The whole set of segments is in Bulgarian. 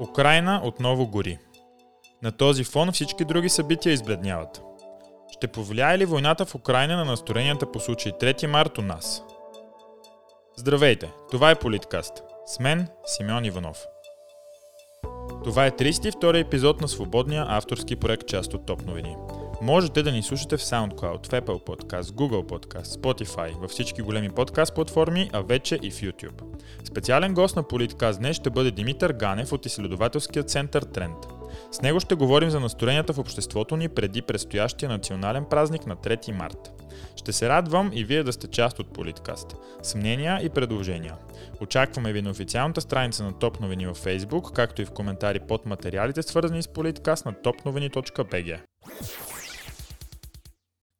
Украина отново гори. На този фон всички други събития избледняват. Ще повлияе ли войната в Украина на настроенията по случай 3 март у нас? Здравейте, това е Политкаст. С мен Симеон Иванов. Това е 32 епизод на свободния авторски проект Част от Топ новини. Можете да ни слушате в SoundCloud, в Apple Podcast, Google Podcast, Spotify, във всички големи подкаст платформи, а вече и в YouTube. Специален гост на Политкаст днес ще бъде Димитър Ганев от изследователския център Тренд. С него ще говорим за настроенията в обществото ни преди предстоящия национален празник на 3 март. Ще се радвам и вие да сте част от Политкаст. С мнения и предложения. Очакваме ви на официалната страница на Топ новини във Facebook, както и в коментари под материалите, свързани с Политкаст на topnovini.bg.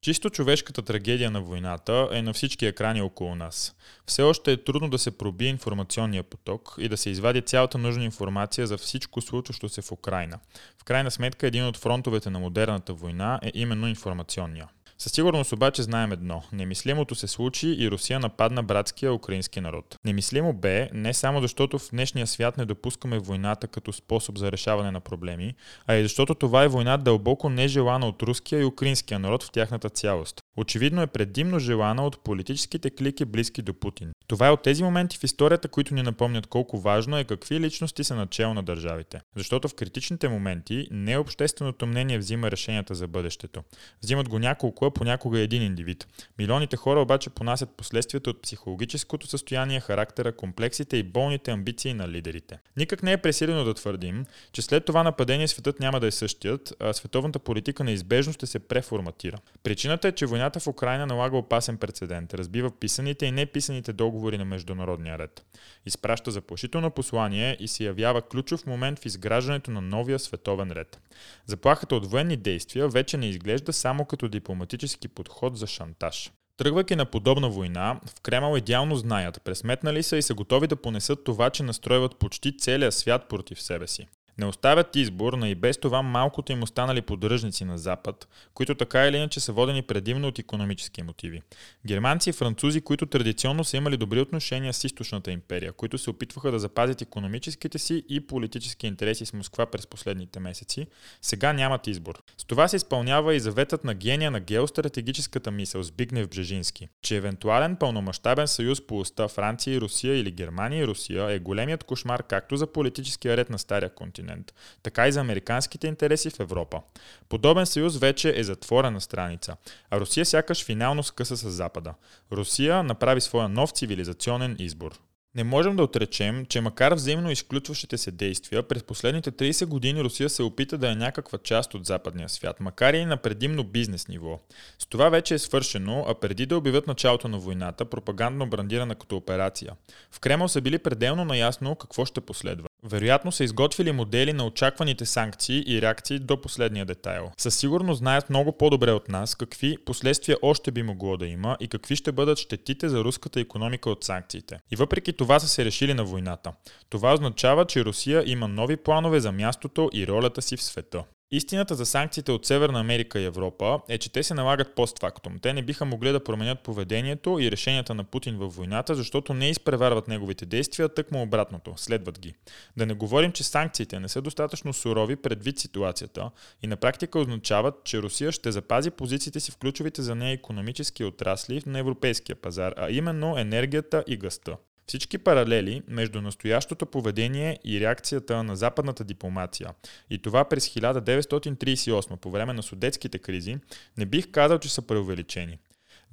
Чисто човешката трагедия на войната е на всички екрани около нас. Все още е трудно да се пробие информационния поток и да се извади цялата нужна информация за всичко случващо се в Украина. В крайна сметка един от фронтовете на модерната война е именно информационния. Със сигурност обаче знаем едно. Немислимото се случи и Русия нападна братския украински народ. Немислимо бе не само защото в днешния свят не допускаме войната като способ за решаване на проблеми, а и защото това е война дълбоко нежелана от руския и украинския народ в тяхната цялост. Очевидно е предимно желана от политическите клики близки до Путин. Това е от тези моменти в историята, които ни напомнят колко важно е какви личности са начало на държавите. Защото в критичните моменти не общественото мнение взима решенията за бъдещето. Взимат го няколко, а понякога един индивид. Милионите хора обаче понасят последствията от психологическото състояние, характера, комплексите и болните амбиции на лидерите. Никак не е пресилено да твърдим, че след това нападение светът няма да е същият, а световната политика неизбежно ще се преформатира. Причината е, че войната в Украина налага опасен прецедент, разбива писаните и неписаните договори на международния ред. Изпраща заплашително послание и се явява ключов момент в изграждането на новия световен ред. Заплахата от военни действия вече не изглежда само като дипломатически подход за шантаж. Тръгвайки на подобна война, в Кремъл идеално знаят, пресметнали са и са готови да понесат това, че настройват почти целия свят против себе си. Не оставят избор на и без това малкото им останали поддръжници на Запад, които така или иначе са водени предимно от економически мотиви. Германци и французи, които традиционно са имали добри отношения с източната империя, които се опитваха да запазят економическите си и политически интереси с Москва през последните месеци, сега нямат избор. С това се изпълнява и заветът на гения на геостратегическата мисъл Збигнев Бжежински, че евентуален пълномащабен съюз по уста Франция и Русия или Германия и Русия е големият кошмар както за политическия ред на стария континент, континент, така и за американските интереси в Европа. Подобен съюз вече е затворена страница, а Русия сякаш финално скъса с Запада. Русия направи своя нов цивилизационен избор. Не можем да отречем, че макар взаимно изключващите се действия, през последните 30 години Русия се опита да е някаква част от западния свят, макар и на предимно бизнес ниво. С това вече е свършено, а преди да обявят началото на войната, пропагандно брандирана като операция. В Кремъл са били пределно наясно какво ще последва. Вероятно са изготвили модели на очакваните санкции и реакции до последния детайл. Със сигурност знаят много по-добре от нас какви последствия още би могло да има и какви ще бъдат щетите за руската економика от санкциите. И въпреки това са се решили на войната. Това означава, че Русия има нови планове за мястото и ролята си в света. Истината за санкциите от Северна Америка и Европа е, че те се налагат постфактум. Те не биха могли да променят поведението и решенията на Путин във войната, защото не изпреварват неговите действия, тъкмо обратното, следват ги. Да не говорим, че санкциите не са достатъчно сурови предвид ситуацията и на практика означават, че Русия ще запази позициите си в ключовите за нея економически отрасли на европейския пазар, а именно енергията и гъста. Всички паралели между настоящото поведение и реакцията на западната дипломация и това през 1938 по време на судетските кризи не бих казал, че са преувеличени.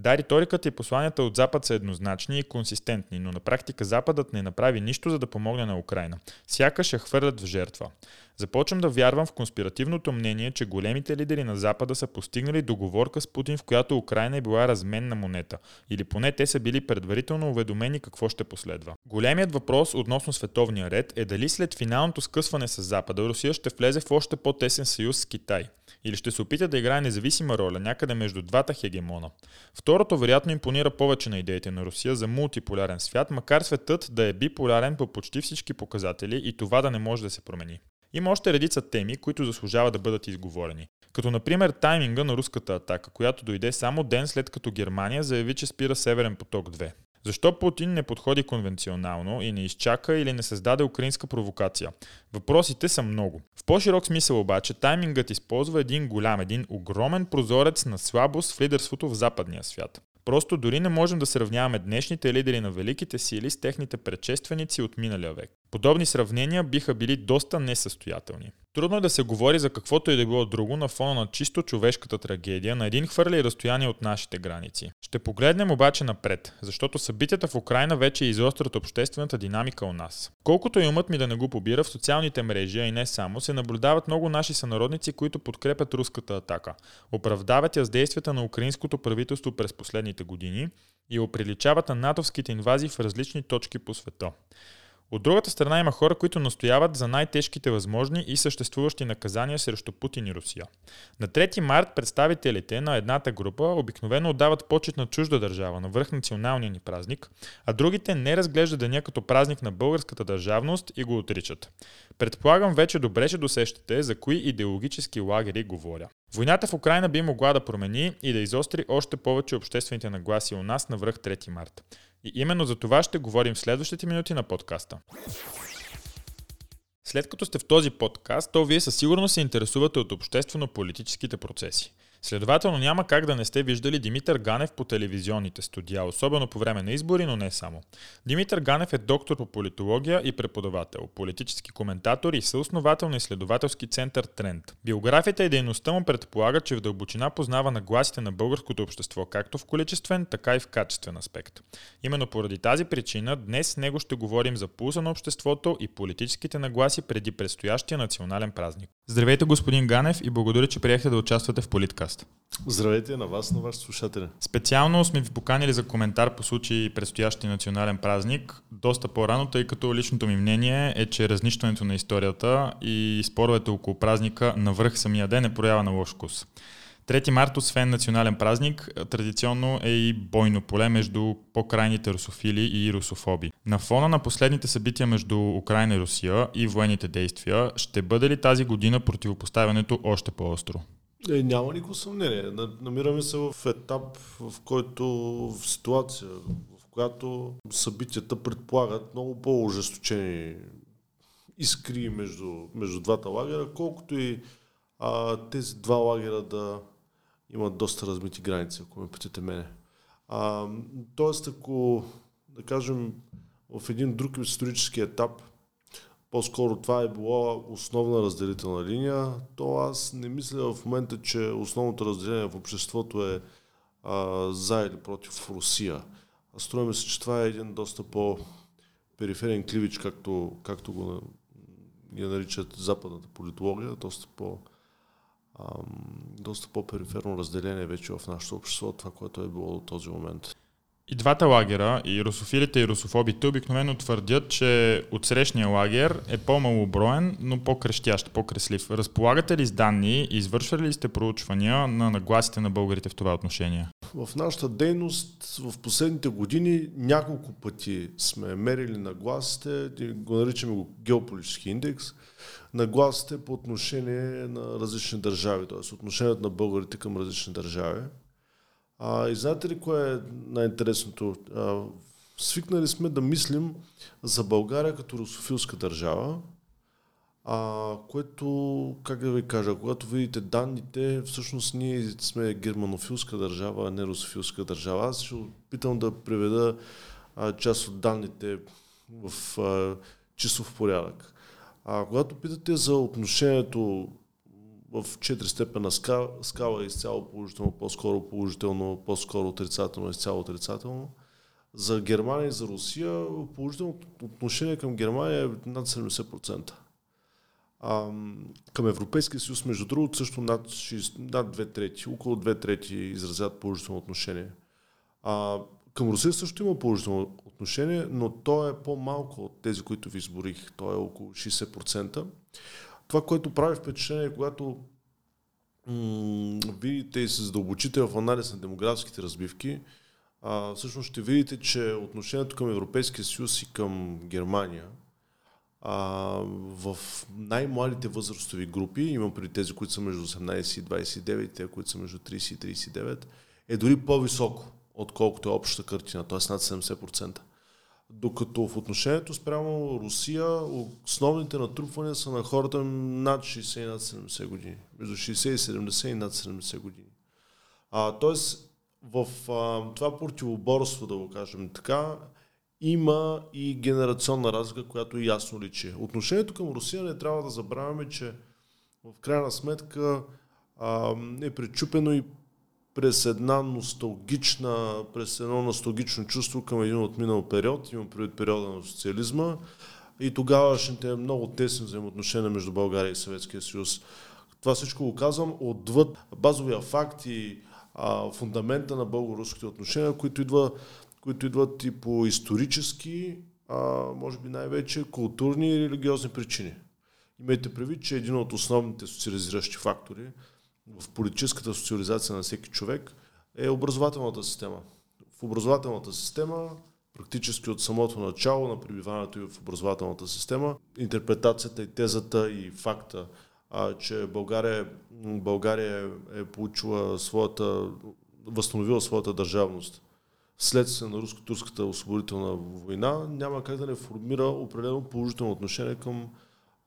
Да, риториката и посланията от Запад са еднозначни и консистентни, но на практика Западът не направи нищо за да помогне на Украина. Сякаш я хвърлят в жертва. Започвам да вярвам в конспиративното мнение, че големите лидери на Запада са постигнали договорка с Путин, в която Украина е била разменна монета. Или поне те са били предварително уведомени какво ще последва. Големият въпрос относно световния ред е дали след финалното скъсване с Запада Русия ще влезе в още по-тесен съюз с Китай. Или ще се опита да играе независима роля някъде между двата хегемона. Второто вероятно импонира повече на идеите на Русия за мултиполярен свят, макар светът да е биполярен по почти всички показатели и това да не може да се промени. Има още редица теми, които заслужава да бъдат изговорени. Като например тайминга на руската атака, която дойде само ден след като Германия заяви, че спира Северен поток 2. Защо Путин не подходи конвенционално и не изчака или не създаде украинска провокация? Въпросите са много. В по-широк смисъл обаче таймингът използва един голям, един огромен прозорец на слабост в лидерството в западния свят. Просто дори не можем да сравняваме днешните лидери на великите сили с техните предшественици от миналия век. Подобни сравнения биха били доста несъстоятелни. Трудно е да се говори за каквото и да било друго на фона на чисто човешката трагедия на един хвърли разстояние от нашите граници. Ще погледнем обаче напред, защото събитията в Украина вече изострят обществената динамика у нас. Колкото и умът ми да не го побира, в социалните мрежи, а и не само, се наблюдават много наши сънародници, които подкрепят руската атака. Оправдават я с действията на украинското правителство през последните години и оприличават на натовските инвазии в различни точки по света. От другата страна има хора, които настояват за най-тежките възможни и съществуващи наказания срещу Путин и Русия. На 3 март представителите на едната група обикновено отдават почет на чужда държава, на връх националния ни празник, а другите не разглеждат деня като празник на българската държавност и го отричат. Предполагам вече добре, че досещате за кои идеологически лагери говоря. Войната в Украина би могла да промени и да изостри още повече обществените нагласи у нас на връх 3 март. И именно за това ще говорим в следващите минути на подкаста. След като сте в този подкаст, то вие със сигурност се интересувате от обществено-политическите процеси. Следователно няма как да не сте виждали Димитър Ганев по телевизионните студия, особено по време на избори, но не само. Димитър Ганев е доктор по политология и преподавател, политически коментатор и съосновател на изследователски център Тренд. Биографията и дейността му предполага, че в дълбочина познава нагласите на българското общество, както в количествен, така и в качествен аспект. Именно поради тази причина днес с него ще говорим за пулса на обществото и политическите нагласи преди предстоящия национален празник. Здравейте, господин Ганев, и благодаря, че приехте да участвате в Политкаст. Здравейте на вас, на вашите слушатели. Специално сме ви поканили за коментар по случай предстоящи национален празник. Доста по-рано, тъй като личното ми мнение е, че разнищването на историята и споровете около празника навръх самия ден е проява на лош вкус. 3 март, освен национален празник, традиционно е и бойно поле между по-крайните русофили и русофоби. На фона на последните събития между Украина и Русия и военните действия, ще бъде ли тази година противопоставянето още по-остро? Е, няма никакво съмнение. Намираме се в етап, в който в ситуация, в която събитията предполагат много по-ожесточени искри между, между двата лагера, колкото и а, тези два лагера да имат доста размити граници, ако ме питате мене. А, тоест, ако, да кажем, в един друг исторически етап, по-скоро това е било основна разделителна линия, то аз не мисля в момента, че основното разделение в обществото е а, за или против Русия. А струва се, че това е един доста по-периферен кливич, както, както го ги наричат западната политология, доста по- доста по-периферно разделение вече в нашето общество от това, което е било до този момент. И двата лагера, и русофилите, и русофобите, обикновено твърдят, че от срещния лагер е по-малоброен, но по-крещящ, по-креслив. Разполагате ли с данни извършвали ли сте проучвания на нагласите на българите в това отношение? В нашата дейност в последните години няколко пъти сме мерили нагласите, го наричаме го геополитически индекс, нагласите по отношение на различни държави, т.е. отношението на българите към различни държави. А, и знаете ли кое е най-интересното? А, свикнали сме да мислим за България като русофилска държава, а, което, как да ви кажа, когато видите данните, всъщност ние сме германофилска държава, а не русофилска държава. Аз ще опитам да приведа а, част от данните в а, числов порядък. А когато питате за отношението в 4 степена скала, скала изцяло положително, по-скоро положително, по-скоро отрицателно, изцяло отрицателно. За Германия и за Русия положителното отношение към Германия е над 70%. А, към Европейския съюз, между другото, също над, 6, над 2 трети, около 2 трети изразят положително отношение. А, към Русия също има положително отношение, но то е по-малко от тези, които ви изборих. То е около 60%. Това, което прави впечатление, когато м- видите и се задълбочите в анализ на демографските разбивки, а, всъщност ще видите, че отношението към Европейския съюз и към Германия а, в най-младите възрастови групи, имам при тези, които са между 18 и 29, и тези, които са между 30 и 39, е дори по-високо отколкото е общата картина, т.е. над 70%. Докато в отношението спрямо Русия основните натрупвания са на хората над 60 и над 70 години. Между 60 и 70 и над 70 години. А, тоест, в а, това противоборство, да го кажем така, има и генерационна разлика, която ясно личи. Отношението към Русия не трябва да забравяме, че в крайна сметка а, е пречупено и през една носталгична, през едно носталгично чувство към един от минал период, имам предвид периода на социализма и тогавашните много тесни взаимоотношения между България и Съветския съюз. Това всичко го казвам отвъд базовия факт и а, фундамента на българо-руските отношения, които, идва, които идват и по исторически, а, може би най-вече културни и религиозни причини. Имайте предвид, че един от основните социализиращи фактори в политическата социализация на всеки човек е образователната система. В образователната система, практически от самото начало на прибиването и в образователната система, интерпретацията и тезата и факта, а, че България, България е получила своята, възстановила своята държавност следствие на руско-турската освободителна война, няма как да не формира определено положително отношение към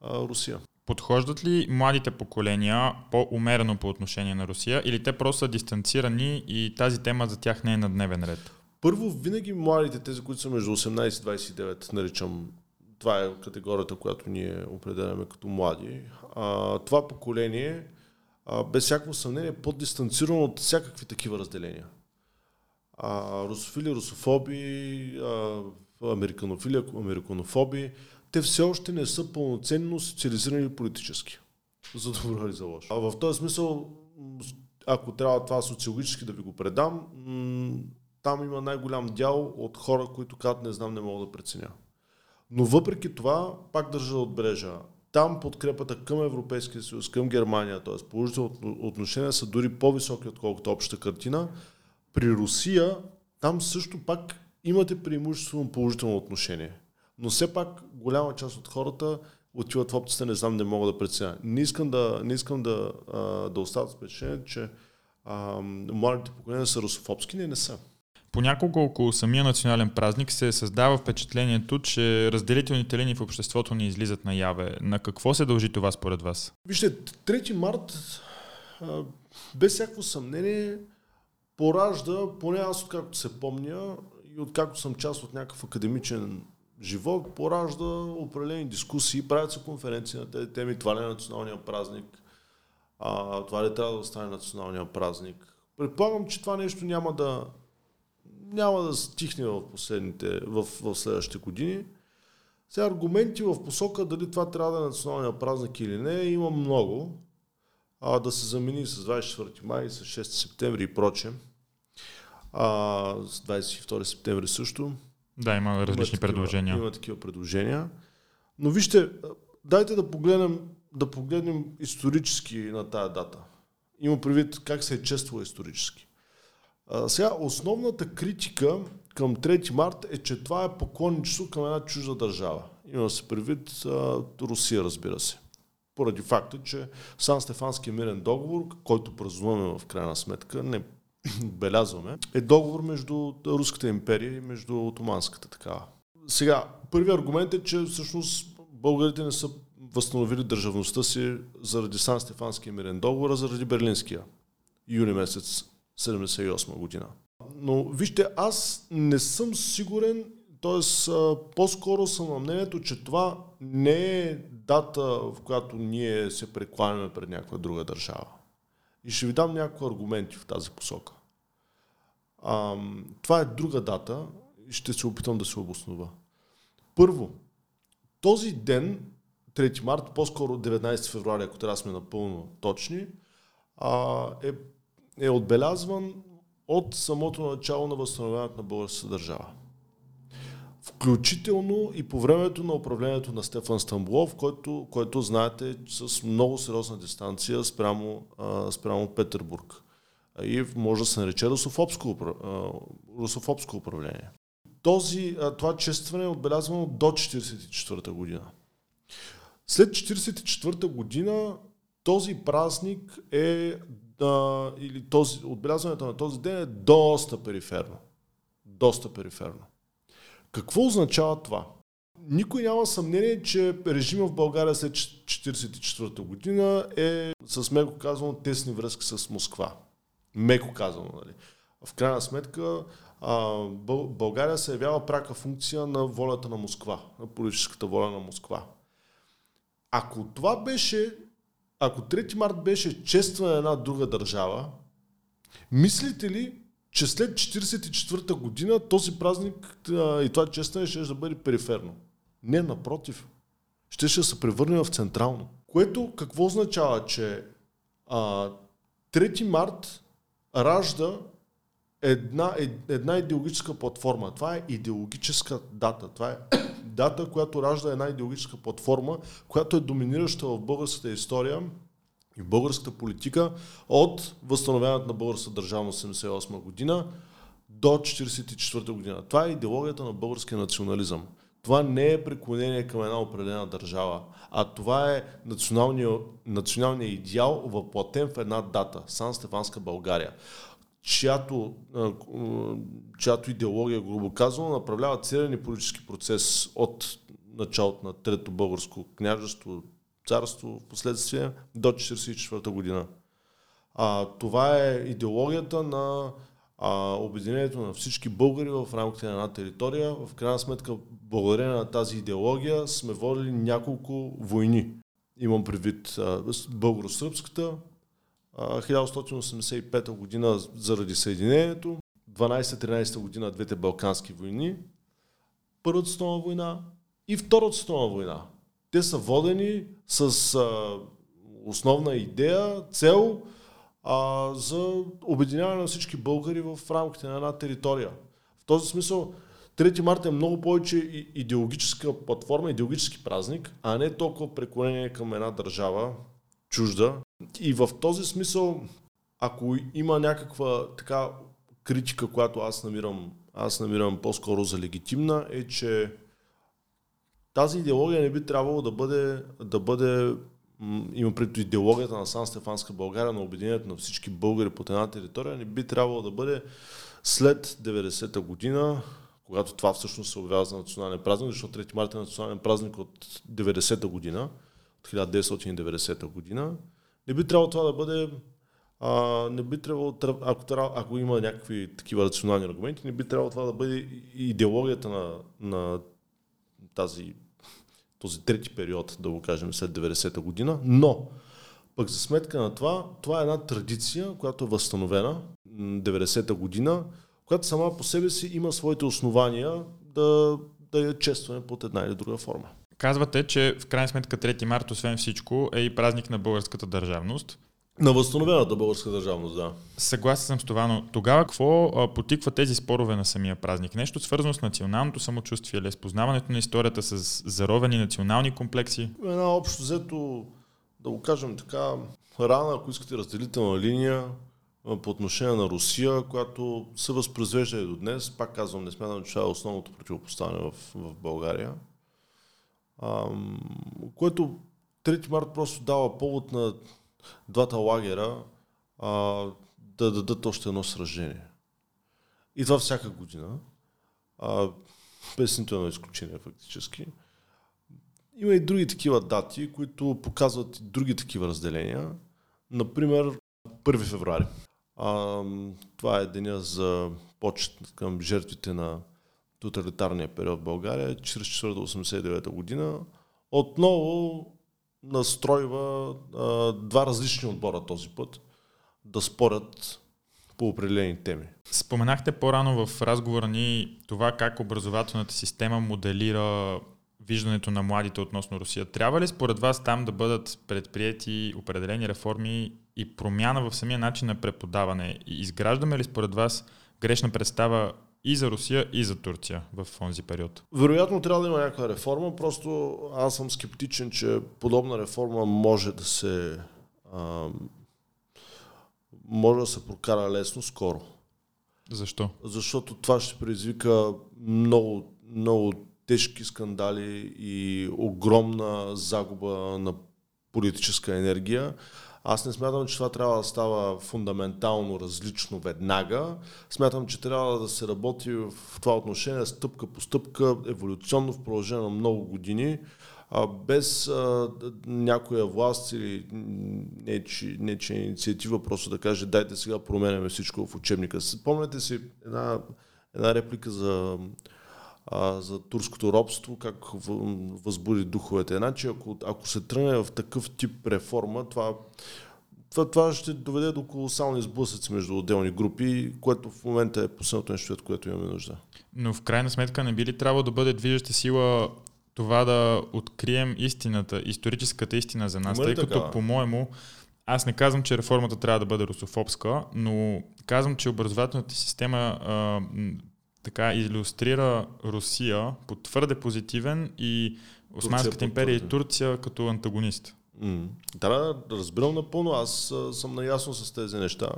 а, Русия. Подхождат ли младите поколения по-умерено по отношение на Русия или те просто са дистанцирани и тази тема за тях не е на дневен ред? Първо, винаги младите, тези, които са между 18 и 29, наричам, това е категорията, която ние определяме като млади. А, това поколение, а, без всяко съмнение, е по-дистанцирано от всякакви такива разделения. А, русофили, русофоби, а, американофили, американофоби, те все още не са пълноценно социализирани политически. За добро или за лошо. А в този смисъл, ако трябва това социологически да ви го предам, там има най-голям дял от хора, които казват не знам, не мога да преценя. Но въпреки това, пак държа да отбележа, там подкрепата към Европейския съюз, към Германия, т.е. положителни отношения са дори по-високи, отколкото общата картина. При Русия, там също пак имате преимуществено положително отношение но все пак голяма част от хората отиват в опцията, не знам, не мога да преценя. Не искам да, не искам да, а, да остават впечатление, че а, младите поколения са русофобски. Не, не са. Понякога около самия национален празник се създава впечатлението, че разделителните линии в обществото ни излизат наяве. На какво се дължи това според вас? Вижте, 3 март, а, без всяко съмнение, поражда, поне аз откакто се помня и откакто съм част от някакъв академичен живот поражда определени дискусии, правят се конференции на тези теми, това ли е националния празник, а, това ли трябва да стане националния празник. Предполагам, че това нещо няма да, няма да стихне в, последните, в, в следващите години. Сега аргументи в посока дали това трябва да е националния празник или не, има много. А, да се замени с 24 май, с 6 септември и проче. А, с 22 септември също. Да, има различни има такива, предложения. Има такива предложения. Но вижте, дайте да погледнем, да погледнем исторически на тая дата. Има предвид как се е чествало исторически. А, сега, основната критика към 3 март е, че това е поклонничество към една чужда държава. Има се предвид а, Русия, разбира се. Поради факта, че Сан Стефански мирен договор, който празнуваме в крайна сметка, не белязваме, е договор между Руската империя и между Отоманската такава. Сега, първият аргумент е, че всъщност българите не са възстановили държавността си заради Сан Стефанския мирен договор, а заради Берлинския. Юни месец 78 година. Но вижте, аз не съм сигурен, т.е. по-скоро съм на мнението, че това не е дата, в която ние се прекланяме пред някаква друга държава. И ще ви дам някои аргументи в тази посока. А, това е друга дата и ще се опитам да се обоснова. Първо, този ден, 3 март, по-скоро 19 февруари, ако трябва да сме напълно точни, а, е, е отбелязван от самото начало на възстановяването на българската държава. Включително и по времето на управлението на Стефан Стамбулов, който, който знаете с много сериозна дистанция спрямо, а, спрямо Петербург. И може да се нарече русофобско, русофобско управление. Този, това честване е отбелязвано до 1944 година. След 1944 година този празник е а, или този, отбелязването на този ден е доста периферно. Доста периферно. Какво означава това? Никой няма съмнение, че режима в България след 1944 година е с меко казано тесни връзки с Москва. Меко казано, нали? В крайна сметка България се явява прака функция на волята на Москва, на политическата воля на Москва. Ако това беше, ако 3 март беше чества на една друга държава, мислите ли, че след 1944 година този празник и това честване ще да бъде периферно? Не, напротив. Ще ще се превърне в централно. Което какво означава, че а, 3 март ражда една, една идеологическа платформа. Това е идеологическа дата. Това е дата, която ражда една идеологическа платформа, която е доминираща в българската история и в българската политика от възстановяването на българската държава 1988 година до 1944 година. Това е идеологията на българския национализъм. Това не е преклонение към една определена държава, а това е националният, националният идеал въплатен в една дата – Сан Стефанска България чиято, чиято идеология, грубо казано, направлява целен политически процес от началото на Трето българско княжество, царство, в последствие до 1944 година. А, това е идеологията на а, обединението на всички българи в рамките на една територия. В крайна сметка, благодарение на тази идеология сме водили няколко войни. Имам предвид българо-сръбската, 1985 година заради Съединението, 12-13 година двете Балкански войни, Първата световна война и Втората световна война. Те са водени с а, основна идея, цел а, за обединяване на всички българи в рамките на една територия. В този смисъл 3 марта е много повече идеологическа платформа, идеологически празник, а не толкова преклонение към една държава, чужда. И в този смисъл, ако има някаква така критика, която аз намирам, аз намирам по-скоро за легитимна, е, че тази идеология не би трябвало да бъде, да бъде има пред идеологията на Сан Стефанска България, на обединението на всички българи под една територия, не би трябвало да бъде след 90-та година, когато това всъщност се обявява за национален празник, защото 3 марта е национален празник от 90-та година, 1990 година. Не би трябвало това да бъде а, не би трябвало, ако, ако има някакви такива рационални аргументи, не би трябвало това да бъде идеологията на, на тази, този трети период, да го кажем, след 90-та година, но пък за сметка на това, това е една традиция, която е възстановена 90-та година, която сама по себе си има своите основания да, да я честваме под една или друга форма. Казвате, че в крайна сметка 3 марта, освен всичко, е и празник на българската държавност. На възстановената българска държавност, да. Съгласен съм с това, но тогава какво а, потиква тези спорове на самия празник? Нещо свързано с националното самочувствие или с познаването на историята с заровени национални комплекси? Една общо взето, да го кажем така, рана, ако искате разделителна линия по отношение на Русия, която се възпроизвежда и до днес. Пак казвам, не смятам, че това е основното противопоставяне в, в България което 3 март просто дава повод на двата лагера а, да дадат още едно сражение. И това всяка година, а, без нито едно изключение фактически. Има и други такива дати, които показват други такива разделения. Например, 1 февруари. А, това е деня за почет към жертвите на тоталитарния период в България, 1944-89 година, отново настройва а, два различни отбора този път да спорят по определени теми. Споменахте по-рано в разговора ни това как образователната система моделира виждането на младите относно Русия. Трябва ли според вас там да бъдат предприяти определени реформи и промяна в самия начин на преподаване? Изграждаме ли според вас грешна представа и за Русия, и за Турция в този период? Вероятно трябва да има някаква реформа, просто аз съм скептичен, че подобна реформа може да се а, може да се прокара лесно скоро. Защо? Защото това ще предизвика много, много тежки скандали и огромна загуба на политическа енергия. Аз не смятам, че това трябва да става фундаментално различно веднага. Смятам, че трябва да се работи в това отношение стъпка по стъпка, еволюционно в продължение на много години, без някоя власт или не че, не, че инициатива просто да каже дайте сега променяме всичко в учебника. Помните си една, една реплика за а, за турското робство, как възбуди духовете. Значи, ако, ако се тръгне в такъв тип реформа, това, това, това ще доведе до колосални сблъсъци между отделни групи, което в момента е последното нещо, от което имаме нужда. Но в крайна сметка не би ли трябвало да бъде движеща сила това да открием истината, историческата истина за нас, тъй като по-моему аз не казвам, че реформата трябва да бъде русофобска, но казвам, че образователната система а, така иллюстрира Русия по твърде позитивен и Османската империя и Турция като антагонист. Mm. Да, разбирам напълно. Аз а, съм наясно с тези неща.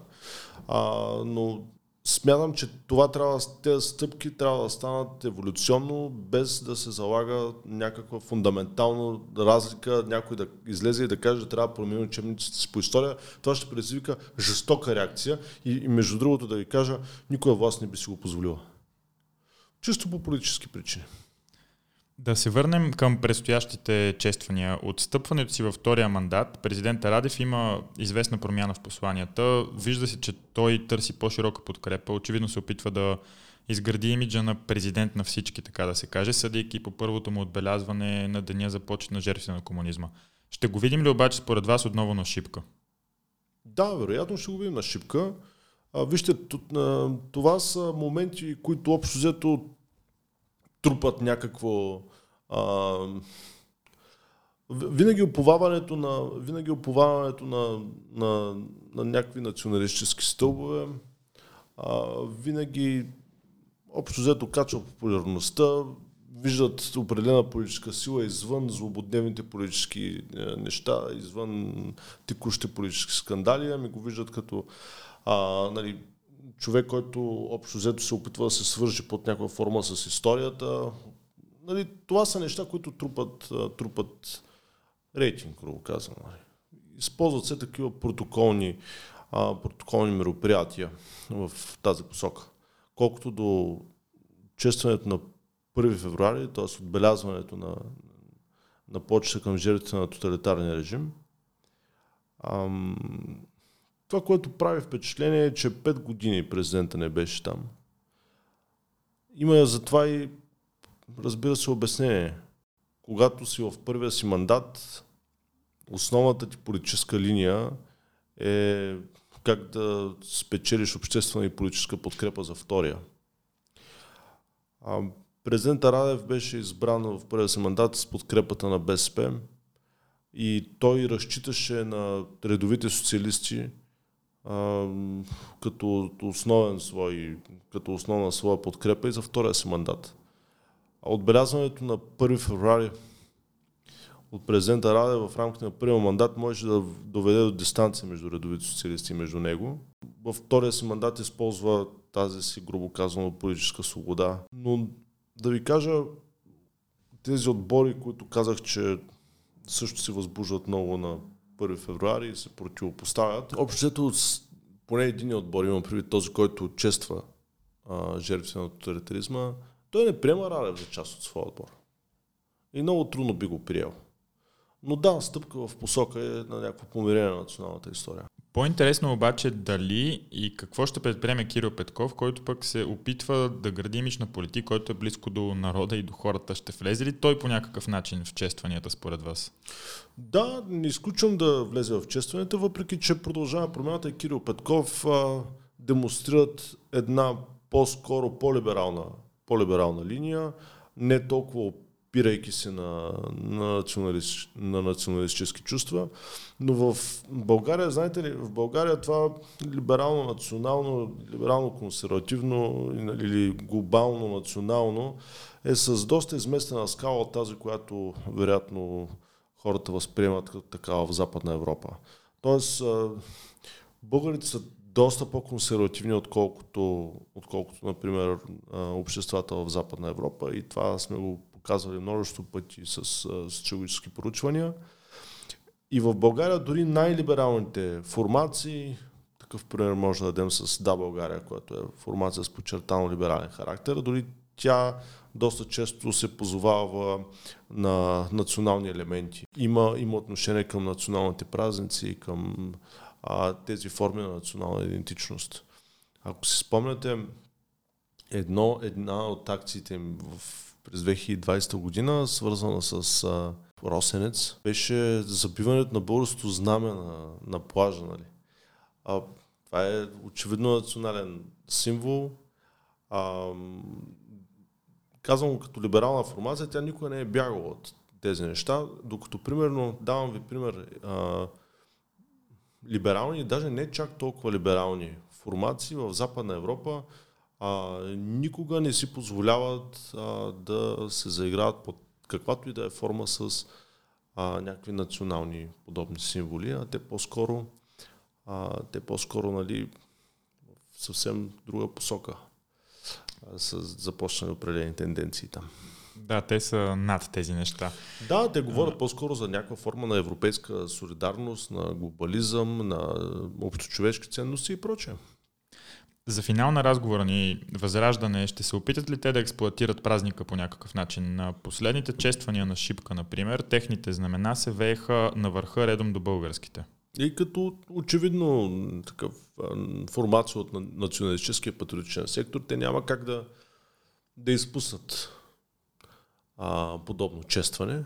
А, но смятам, че това трябва, тези стъпки трябва да станат еволюционно, без да се залага някаква фундаментална разлика, някой да излезе и да каже, че трябва да променим учебниците си по история. Това ще предизвика жестока реакция и, и между другото да ви кажа, никоя власт не би си го позволила. Чисто по политически причини. Да се върнем към предстоящите чествания. От стъпването си във втория мандат, президента Радев има известна промяна в посланията. Вижда се, че той търси по-широка подкрепа. Очевидно се опитва да изгради имиджа на президент на всички, така да се каже, съдейки по първото му отбелязване на деня за почет на жертви на комунизма. Ще го видим ли обаче според вас отново на шипка? Да, вероятно ще го видим на шипка. Вижте, това са моменти, които общо взето трупат някакво... А, винаги оповаването на, винаги оповаването на, на, на някакви националистически стълбове, а, винаги общо взето качва популярността, виждат определена политическа сила извън злободневните политически е, неща, извън текущите политически скандали, ами го виждат като а, нали, човек, който общо взето се опитва да се свържи под някаква форма с историята. Нали, това са неща, които трупат, трупат рейтинг, грубо казвам. Нали. Използват се такива протоколни, а, протоколни мероприятия в тази посока. Колкото до честването на 1 февруари, т.е. отбелязването на, на почта към жертвите на тоталитарния режим, ам, това, което прави впечатление е, че 5 години президента не беше там. Има за това и, разбира се, обяснение. Когато си в първия си мандат, основната ти политическа линия е как да спечелиш обществена и политическа подкрепа за втория. А, президента Радев беше избран в първия си мандат с подкрепата на БСП и той разчиташе на редовите социалисти, като основен свой, като основна своя подкрепа и за втория си мандат. А отбелязването на 1 феврари от президента Раде в рамките на първия мандат може да доведе до дистанция между редовите социалисти и между него. Във втория си мандат използва тази си, грубо казано, политическа свобода. Но да ви кажа, тези отбори, които казах, че също се възбуждат много на 1 февруари се противопоставят. Общото поне един отбор, имам предвид този, който чества жертвите на тоталитаризма, той не приема Радев за част от своя отбор. И много трудно би го приел. Но да, стъпка в посока е на някакво помирение на националната история. По-интересно обаче дали и какво ще предприеме Кирил Петков, който пък се опитва да гради на политик, който е близко до народа и до хората. Ще влезе ли той по някакъв начин в честванията според вас? Да, не изключвам да влезе в честванията, въпреки че продължава промяната и Кирил Петков а, демонстрират една по-скоро по-либерална, по-либерална линия, не толкова опирайки се на, на, националист, на националистически чувства. Но в България, знаете ли, в България това либерално-национално, либерално-консервативно или глобално национално е с доста изместена скала от тази, която вероятно хората възприемат като такава в Западна Европа. Тоест, българите са доста по-консервативни, отколкото, отколкото, например, обществата в Западна Европа и това сме го казвали множество пъти с, с социологически поручвания. И в България дори най-либералните формации, такъв пример може да дадем с Да България, която е формация с подчертано либерален характер, дори тя доста често се позовава на национални елементи. Има, има отношение към националните празници, към а, тези форми на национална идентичност. Ако си спомняте, едно, една от акциите им в, през 2020 година, свързана с а, Росенец, беше забиването на българското знаме на, на плажа. Нали? А, това е очевидно национален символ. А, казвам като либерална формация, тя никога не е бягала от тези неща, докато примерно, давам ви пример, а, либерални, даже не чак толкова либерални формации в Западна Европа а, никога не си позволяват а, да се заиграват под каквато и да е форма с а, някакви национални подобни символи, а те по-скоро а, те по-скоро нали, в съвсем друга посока са започнали определени тенденции там. Да, те са над тези неща. Да, те говорят а... по-скоро за някаква форма на европейска солидарност, на глобализъм, на общочовешки ценности и прочее. За финал на разговора ни, Възраждане, ще се опитат ли те да експлуатират празника по някакъв начин? На последните чествания на Шипка, например, техните знамена се вееха на върха редом до българските. И като очевидно такъв формация от националистическия патриотичен сектор, те няма как да, да изпуснат а, подобно честване.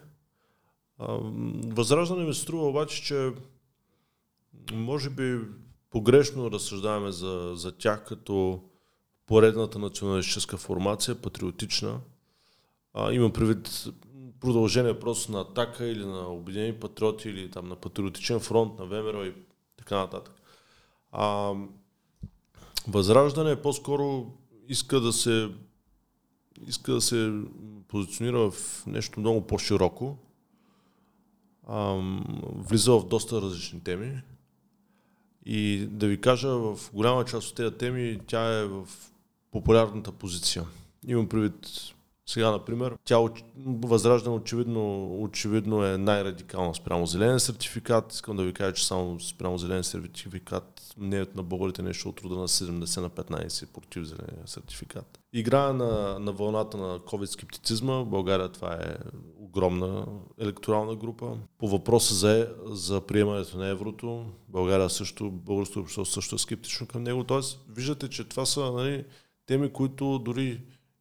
А, възраждане ми струва обаче, че може би погрешно разсъждаваме за, за тях като поредната националистическа формация, патриотична. А, имам предвид продължение просто на Атака или на Обединени патриоти или там на Патриотичен фронт, на ВМРО и така нататък. А, възраждане по-скоро иска да се иска да се позиционира в нещо много по-широко. А, влиза в доста различни теми. И да ви кажа, в голяма част от тези теми тя е в популярната позиция. Имам предвид сега, например, тя възраждане очевидно, очевидно е най-радикална спрямо зелен сертификат. Искам да ви кажа, че само спрямо зелен сертификат мнението на българите е нещо от рода на 70 на 15 против зеления сертификат. Играе на, на вълната на COVID-скептицизма. В България това е огромна електорална група. По въпроса за, за приемането на еврото, България също, българското общество също е скептично към него. Тоест, виждате, че това са нали, теми, които дори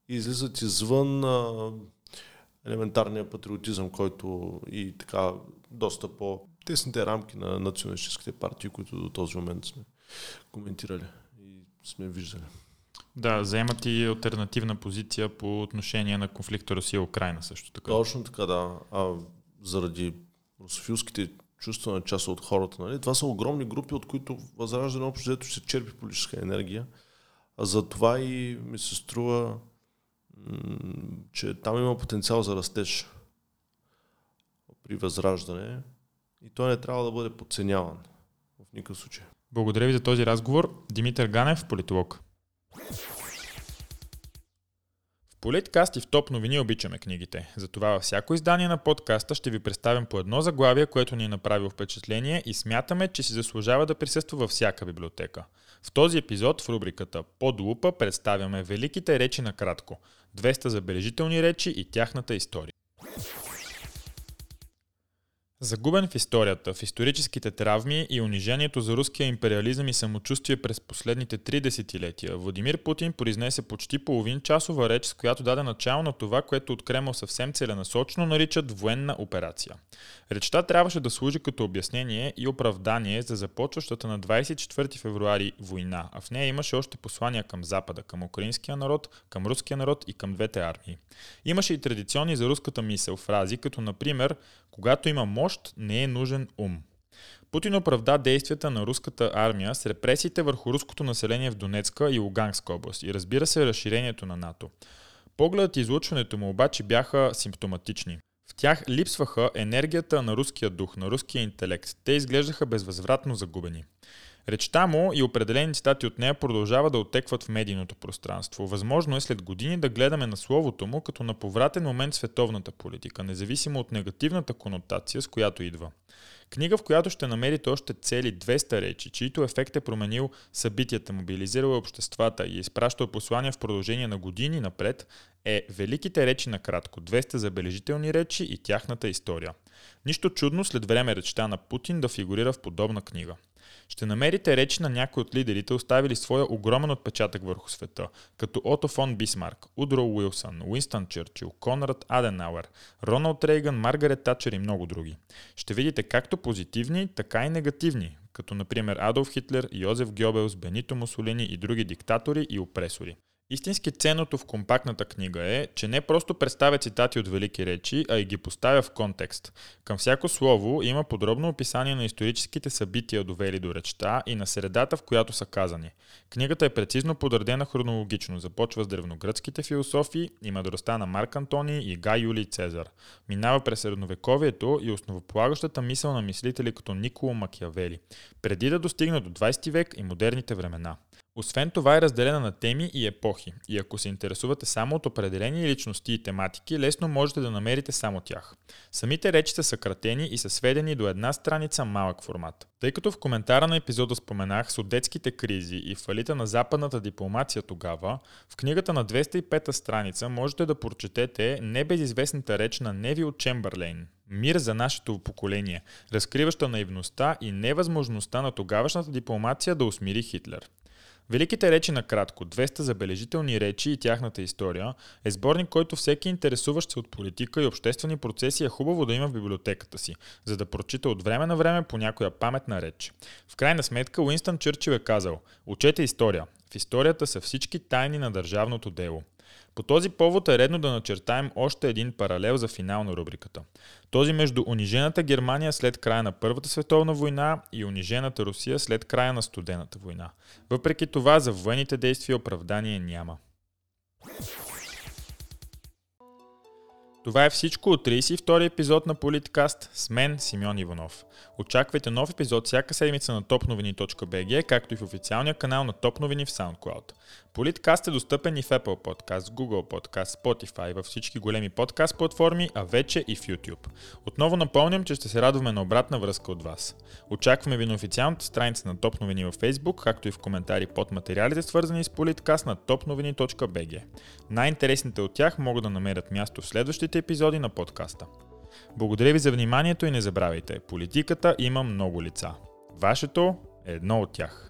излизат извън а, елементарния патриотизъм, който и така доста по тесните рамки на националистическите партии, които до този момент сме коментирали и сме виждали. Да, заемат и альтернативна позиция по отношение на конфликта Русия-Украина също така. Точно така, да. А заради русофилските чувства на част от хората, нали? това са огромни групи, от които възраждане общо взето ще черпи политическа енергия. А за това и ми се струва че там има потенциал за растеж при възраждане и той не трябва да бъде подценяван в никакъв случай. Благодаря ви за този разговор. Димитър Ганев, политолог. В Политкаст и в Топ новини обичаме книгите. Затова във всяко издание на подкаста ще ви представим по едно заглавие, което ни е направило впечатление и смятаме, че си заслужава да присъства във всяка библиотека. В този епизод в рубриката Под лупа представяме великите речи на кратко – 200 забележителни речи и тяхната история. Загубен в историята, в историческите травми и унижението за руския империализъм и самочувствие през последните три десетилетия, Владимир Путин произнесе почти половин часова реч, с която даде начало на това, което от Кремъл съвсем целенасочно наричат военна операция. Речта трябваше да служи като обяснение и оправдание за започващата на 24 февруари война, а в нея имаше още послания към Запада, към украинския народ, към руския народ и към двете армии. Имаше и традиционни за руската мисъл фрази, като например когато има мощ, не е нужен ум. Путин оправда действията на руската армия с репресиите върху руското население в Донецка и Луганска област и разбира се разширението на НАТО. Погледът и излучването му обаче бяха симптоматични. В тях липсваха енергията на руския дух, на руския интелект. Те изглеждаха безвъзвратно загубени. Речта му и определени цитати от нея продължава да отекват в медийното пространство. Възможно е след години да гледаме на словото му като на повратен момент световната политика, независимо от негативната конотация, с която идва. Книга, в която ще намерите още цели 200 речи, чието ефект е променил събитията, мобилизирал обществата и изпращал послания в продължение на години напред, е Великите речи на кратко, 200 забележителни речи и тяхната история. Нищо чудно след време речта на Путин да фигурира в подобна книга. Ще намерите речи на някои от лидерите, оставили своя огромен отпечатък върху света, като Ото фон Бисмарк, Удро Уилсън, Уинстън Чърчил, Конрад Аденауер, Роналд Рейган, Маргарет Тачер и много други. Ще видите както позитивни, така и негативни, като например Адолф Хитлер, Йозеф Гьобелс, Бенито Мусолини и други диктатори и опресори. Истински ценното в компактната книга е, че не просто представя цитати от велики речи, а и ги поставя в контекст. Към всяко слово има подробно описание на историческите събития, довели до речта и на средата, в която са казани. Книгата е прецизно подредена хронологично. Започва с древногръцките философии и мъдростта на Марк Антони и Гай Юлий Цезар. Минава през средновековието и основополагащата мисъл на мислители като Николо Макиавели, преди да достигне до 20 век и модерните времена. Освен това е разделена на теми и епохи. И ако се интересувате само от определени личности и тематики, лесно можете да намерите само тях. Самите речи са съкратени и са сведени до една страница малък формат. Тъй като в коментара на епизода споменах судетските кризи и фалита на западната дипломация тогава, в книгата на 205-та страница можете да прочетете небезизвестната реч на Невил Чемберлейн, Мир за нашето поколение, разкриваща наивността и невъзможността на тогавашната дипломация да усмири Хитлер. Великите речи на кратко, 200 забележителни речи и тяхната история е сборник, който всеки интересуващ се от политика и обществени процеси е хубаво да има в библиотеката си, за да прочита от време на време по някоя паметна реч. В крайна сметка Уинстън Чърчил е казал «Учете история. В историята са всички тайни на държавното дело». По този повод е редно да начертаем още един паралел за финал на рубриката. Този между унижената Германия след края на Първата световна война и унижената Русия след края на Студената война. Въпреки това за военните действия оправдание няма. Това е всичко от 32 епизод на Политкаст с мен Симеон Иванов. Очаквайте нов епизод всяка седмица на topnovini.bg, както и в официалния канал на Топ новини в SoundCloud. Политкаст е достъпен и в Apple Podcast, Google Podcast, Spotify, във всички големи подкаст платформи, а вече и в YouTube. Отново напомням, че ще се радваме на обратна връзка от вас. Очакваме ви на официалната страница на Топ новини във Facebook, както и в коментари под материалите свързани с Политкаст на topnovini.bg. Най-интересните от тях могат да намерят място в следващите епизоди на подкаста. Благодаря ви за вниманието и не забравяйте, политиката има много лица. Вашето е едно от тях.